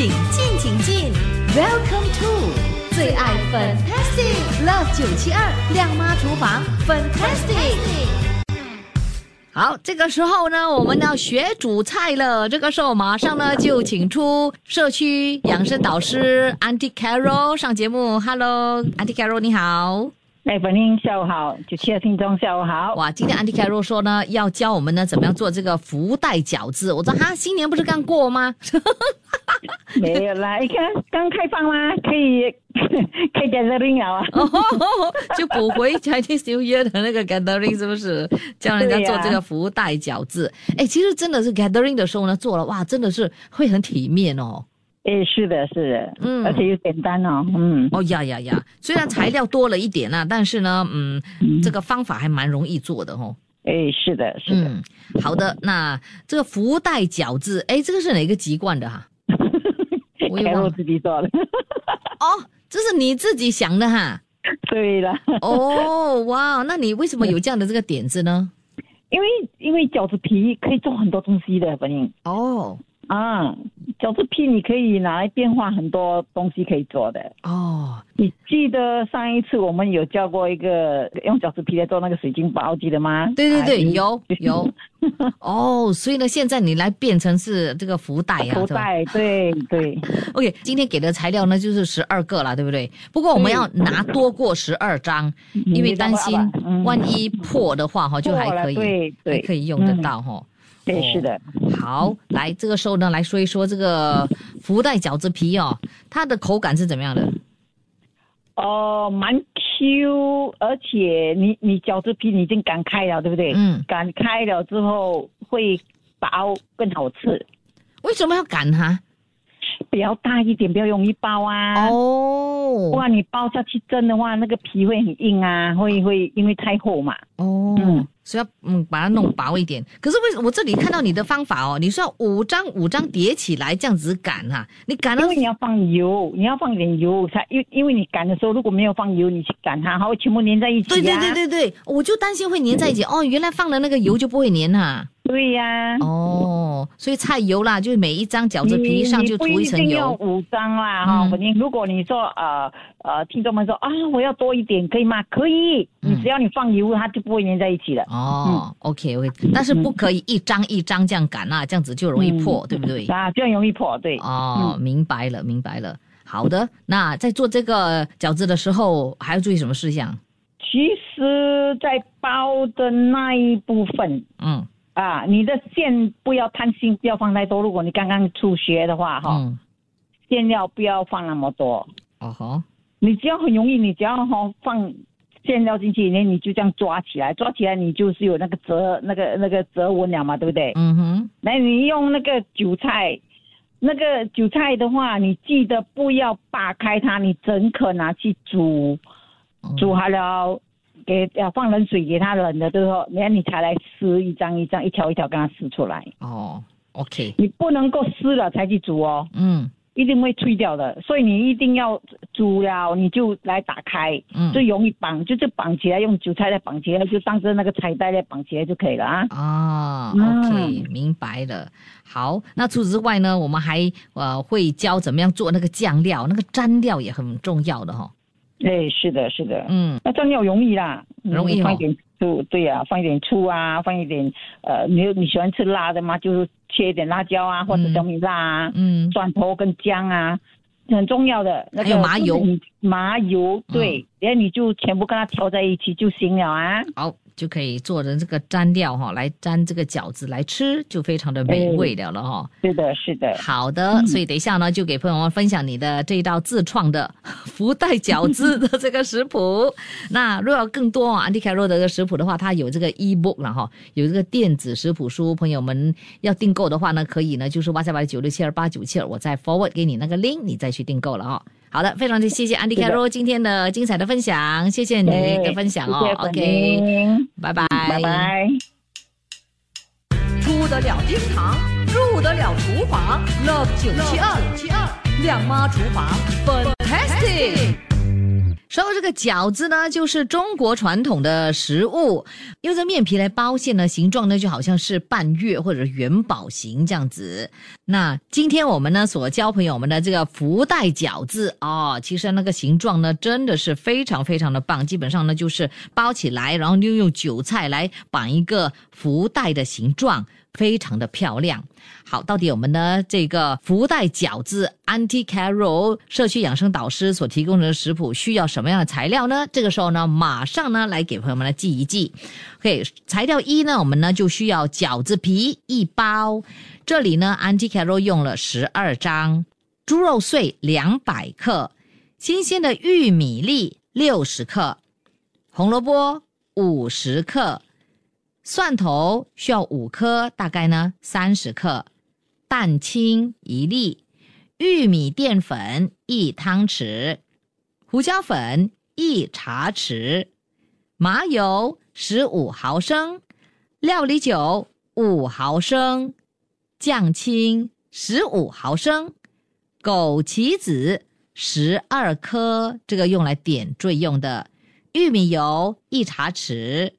请进请进，Welcome to 最爱 Fantastic Love 九七二亮妈厨房 Fantastic。好，这个时候呢，我们要学煮菜了。这个时候马上呢就请出社区养生导师 Auntie Carol 上节目。Hello，Auntie Carol 你好。哎，本英下午好，九七的听众下午好。哇，今天 Auntie Carol 说呢，要教我们呢怎么样做这个福袋饺子。我说哈，新年不是刚过吗？没有啦，你看刚开放吗？可以 可以 gathering 了啊，就补回 Chinese New Year 的那个 gathering 是不是？教人家做这个福袋饺子。哎，其实真的是 gathering 的时候呢，做了哇，真的是会很体面哦。哎，是的，是的，嗯，而且又简单哦，嗯。哦呀呀呀，虽然材料多了一点啊，但是呢，嗯，这个方法还蛮容易做的哦。哎，是的，是的。嗯，好的，那这个福袋饺子，哎，这个是哪个籍贯的哈？我也我自己做的。哦，这是你自己想的哈？对了。哦，哇，那你为什么有这样的这个点子呢？因为因为饺子皮可以做很多东西的，反正。哦。啊，饺子皮你可以拿来变化很多东西可以做的哦。你记得上一次我们有教过一个用饺子皮来做那个水晶包，记得吗？对对对，有 有。哦，所以呢，现在你来变成是这个福袋呀，福袋，对对。OK，今天给的材料呢就是十二个了，对不对？不过我们要拿多过十二张，因为担心万一破的话哈，就还可以，对对，可以用得到哈。对，是的。好，来这个时候呢，来说一说这个福袋饺子皮哦，它的口感是怎么样的？哦，蛮 Q，而且你你饺子皮你已经擀开了，对不对？嗯。擀开了之后会薄更好吃。为什么要擀它？比较大一点，比较容易包啊。哦。哇，你包下去蒸的话，那个皮会很硬啊，会会因为太厚嘛。哦。嗯。所以要嗯把它弄薄一点，可是为什么我这里看到你的方法哦？你说要五张五张叠起来这样子擀哈？你擀因为你要放油，你要放点油才因因为你擀的时候如果没有放油，你去擀它，它会全部粘在一起。对对对对对，我就担心会粘在一起哦。原来放了那个油就不会粘哈。对呀。哦，所以菜油啦，就是每一张饺子皮上就涂一层油。五张啦哈，你如果你说呃呃听众们说啊我要多一点可以吗？可以，你只要你放油，它就不会粘在一起了。哦，OK OK，但是不可以一张一张这样擀啊，这样子就容易破，对不对？啊，这样容易破，对。哦，明白了，明白了。好的，那在做这个饺子的时候，还要注意什么事项？其实，在包的那一部分，嗯，啊，你的馅不要贪心，不要放太多。如果你刚刚初学的话，哈，馅料不要放那么多。哦哈，你只要很容易，你只要哈放。馅料进去那，你就这样抓起来，抓起来你就是有那个折那个那个折纹了嘛，对不对？嗯哼。那你用那个韭菜，那个韭菜的话，你记得不要扒开它，你整颗拿去煮，煮好了给要放冷水给它冷的之后，然后你才来撕一张一张一条一条跟它撕出来。哦，OK。你不能够撕了才去煮哦。嗯。一定会脆掉的，所以你一定要煮了，你就来打开，嗯，最容易绑，就是绑起来，用韭菜来绑起来，就当着那个彩带来绑起来就可以了啊。哦，OK，明白了。好，那除此之外呢，我们还呃会教怎么样做那个酱料，那个蘸料也很重要的哈。哎，是的，是的，嗯，那蘸料容易啦，容易放一点醋，对呀，放一点醋啊，放一点呃，你你喜欢吃辣的吗？就是切一点辣椒啊，或者小米辣啊，嗯，蒜头跟姜啊，很重要的。那个麻油，麻油，对，然后你就全部跟它调在一起就行了啊。好。就可以做成这个蘸料哈，来蘸这个饺子来吃，就非常的美味的了哈。是的，是的。好的，所以等一下呢，就给朋友们分享你的这一道自创的 福袋饺子的这个食谱。那如果要更多啊，安迪凯洛的这个食谱的话，它有这个 ebook 了哈，有这个电子食谱书。朋友们要订购的话呢，可以呢，就是哇塞哇九六七二八九七二，我再 forward 给你那个 link，你再去订购了哈。好的，非常的谢谢安迪凯洛今天的精彩的分享，谢谢你的分享哦。OK，拜拜，拜拜。出得了厅堂，入得了厨房，Love 九七二七二亮妈厨房，Fantastic。说到这个饺子呢，就是中国传统的食物，用这面皮来包馅呢，形状呢就好像是半月或者元宝形这样子。那今天我们呢所教朋友们的这个福袋饺子哦，其实那个形状呢真的是非常非常的棒，基本上呢就是包起来，然后又用韭菜来绑一个福袋的形状。非常的漂亮。好，到底我们呢这个福袋饺子 a n t i Carol 社区养生导师所提供的食谱需要什么样的材料呢？这个时候呢，马上呢来给朋友们来记一记。OK，材料一呢，我们呢就需要饺子皮一包，这里呢 a n t i Carol 用了十二张，猪肉碎两百克，新鲜的玉米粒六十克，红萝卜五十克。蒜头需要五颗，大概呢三十克，蛋清一粒，玉米淀粉一汤匙，胡椒粉一茶匙，麻油十五毫升，料理酒五毫升，酱青十五毫升，枸杞子十二颗，这个用来点缀用的，玉米油一茶匙。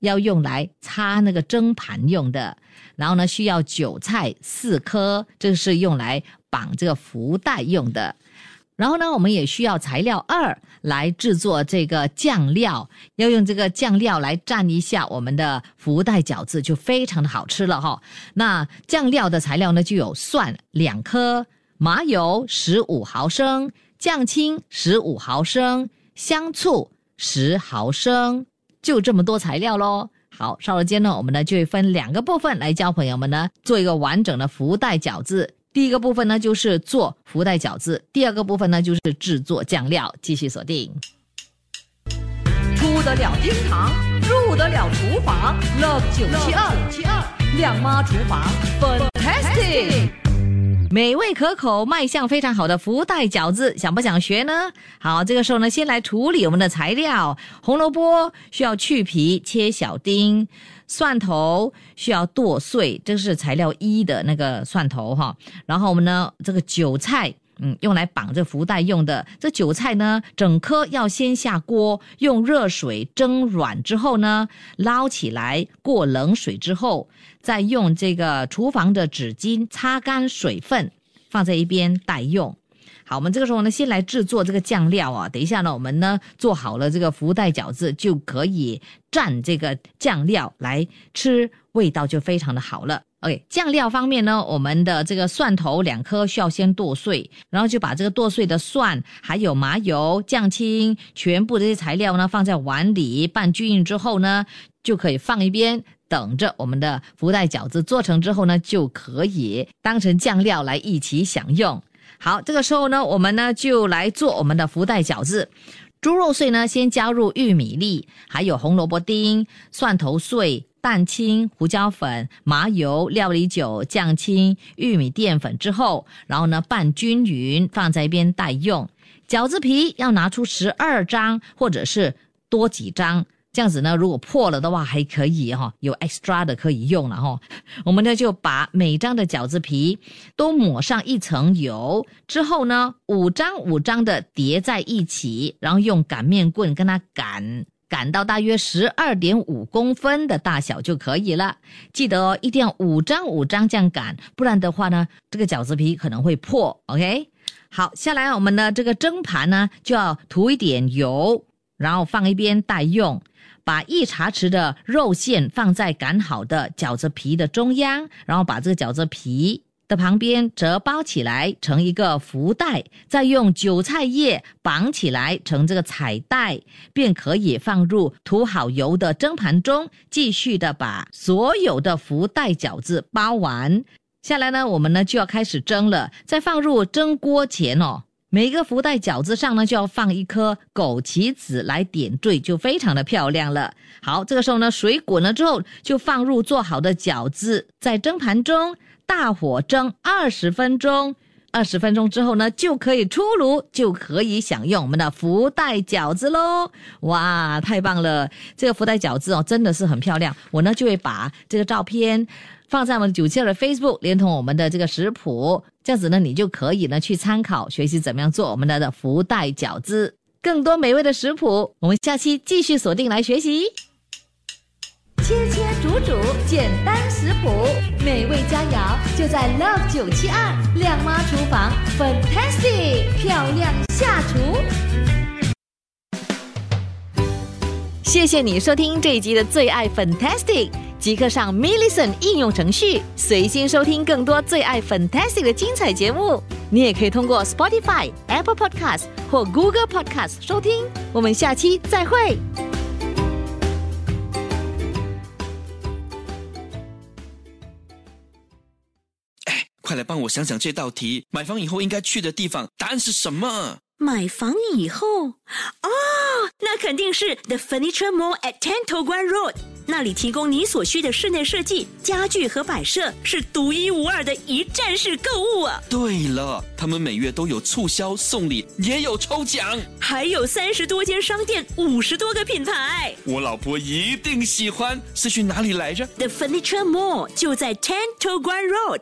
要用来擦那个蒸盘用的，然后呢，需要韭菜四颗，这是用来绑这个福袋用的。然后呢，我们也需要材料二来制作这个酱料，要用这个酱料来蘸一下我们的福袋饺子，就非常的好吃了哈。那酱料的材料呢，就有蒜两颗，麻油十五毫升，酱青十五毫升，香醋十毫升。就这么多材料喽。好，稍后间呢，我们呢就会分两个部分来教朋友们呢做一个完整的福袋饺子。第一个部分呢就是做福袋饺子，第二个部分呢就是制作酱料。继续锁定。出得了厅堂，入得了厨房，Love 九七二亮妈厨房，Fantastic。美味可口、卖相非常好的福袋饺子，想不想学呢？好，这个时候呢，先来处理我们的材料。红萝卜需要去皮切小丁，蒜头需要剁碎，这是材料一的那个蒜头哈。然后我们呢，这个韭菜，嗯，用来绑这福袋用的。这韭菜呢，整颗要先下锅，用热水蒸软之后呢，捞起来过冷水之后。再用这个厨房的纸巾擦干水分，放在一边待用。好，我们这个时候呢，先来制作这个酱料啊。等一下呢，我们呢做好了这个福袋饺子，就可以蘸这个酱料来吃，味道就非常的好了。OK，酱料方面呢，我们的这个蒜头两颗需要先剁碎，然后就把这个剁碎的蒜、还有麻油、酱青全部这些材料呢放在碗里拌均匀之后呢，就可以放一边。等着我们的福袋饺子做成之后呢，就可以当成酱料来一起享用。好，这个时候呢，我们呢就来做我们的福袋饺子。猪肉碎呢，先加入玉米粒，还有红萝卜丁、蒜头碎、蛋清、胡椒粉、麻油、料理酒、酱青、玉米淀粉之后，然后呢拌均匀，放在一边待用。饺子皮要拿出十二张，或者是多几张。这样子呢，如果破了的话还可以哈，有 extra 的可以用了哈。我们呢就把每张的饺子皮都抹上一层油，之后呢五张五张的叠在一起，然后用擀面棍跟它擀，擀到大约十二点五公分的大小就可以了。记得哦，一定要五张五张这样擀，不然的话呢，这个饺子皮可能会破。OK，好，下来我们的这个蒸盘呢就要涂一点油，然后放一边待用。把一茶匙的肉馅放在擀好的饺子皮的中央，然后把这个饺子皮的旁边则包起来成一个福袋，再用韭菜叶绑起来成这个彩带，便可以放入涂好油的蒸盘中，继续的把所有的福袋饺子包完。下来呢，我们呢就要开始蒸了，在放入蒸锅前哦。每一个福袋饺子上呢，就要放一颗枸杞子来点缀，就非常的漂亮了。好，这个时候呢，水滚了之后，就放入做好的饺子，在蒸盘中大火蒸二十分钟。二十分钟之后呢，就可以出炉，就可以享用我们的福袋饺子喽！哇，太棒了！这个福袋饺子哦，真的是很漂亮。我呢就会把这个照片放在我们九七二的 Facebook，连同我们的这个食谱，这样子呢，你就可以呢去参考学习怎么样做我们的福袋饺子。更多美味的食谱，我们下期继续锁定来学习。煮煮，简单食谱，美味佳肴就在 Love 九七二亮妈厨房，Fantastic 漂亮下厨。谢谢你收听这一集的最爱 Fantastic，即刻上 m i l l i c e n t 应用程序，随心收听更多最爱 Fantastic 的精彩节目。你也可以通过 Spotify、Apple Podcast 或 Google Podcast 收听。我们下期再会。来帮我想想这道题：买房以后应该去的地方，答案是什么？买房以后，哦，那肯定是 The Furniture Mall at Ten To Guan Road，那里提供你所需的室内设计、家具和摆设，是独一无二的一站式购物啊！对了，他们每月都有促销、送礼，也有抽奖，还有三十多间商店，五十多个品牌。我老婆一定喜欢。是去哪里来着？The Furniture Mall 就在 Ten To Guan Road。